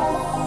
Bye.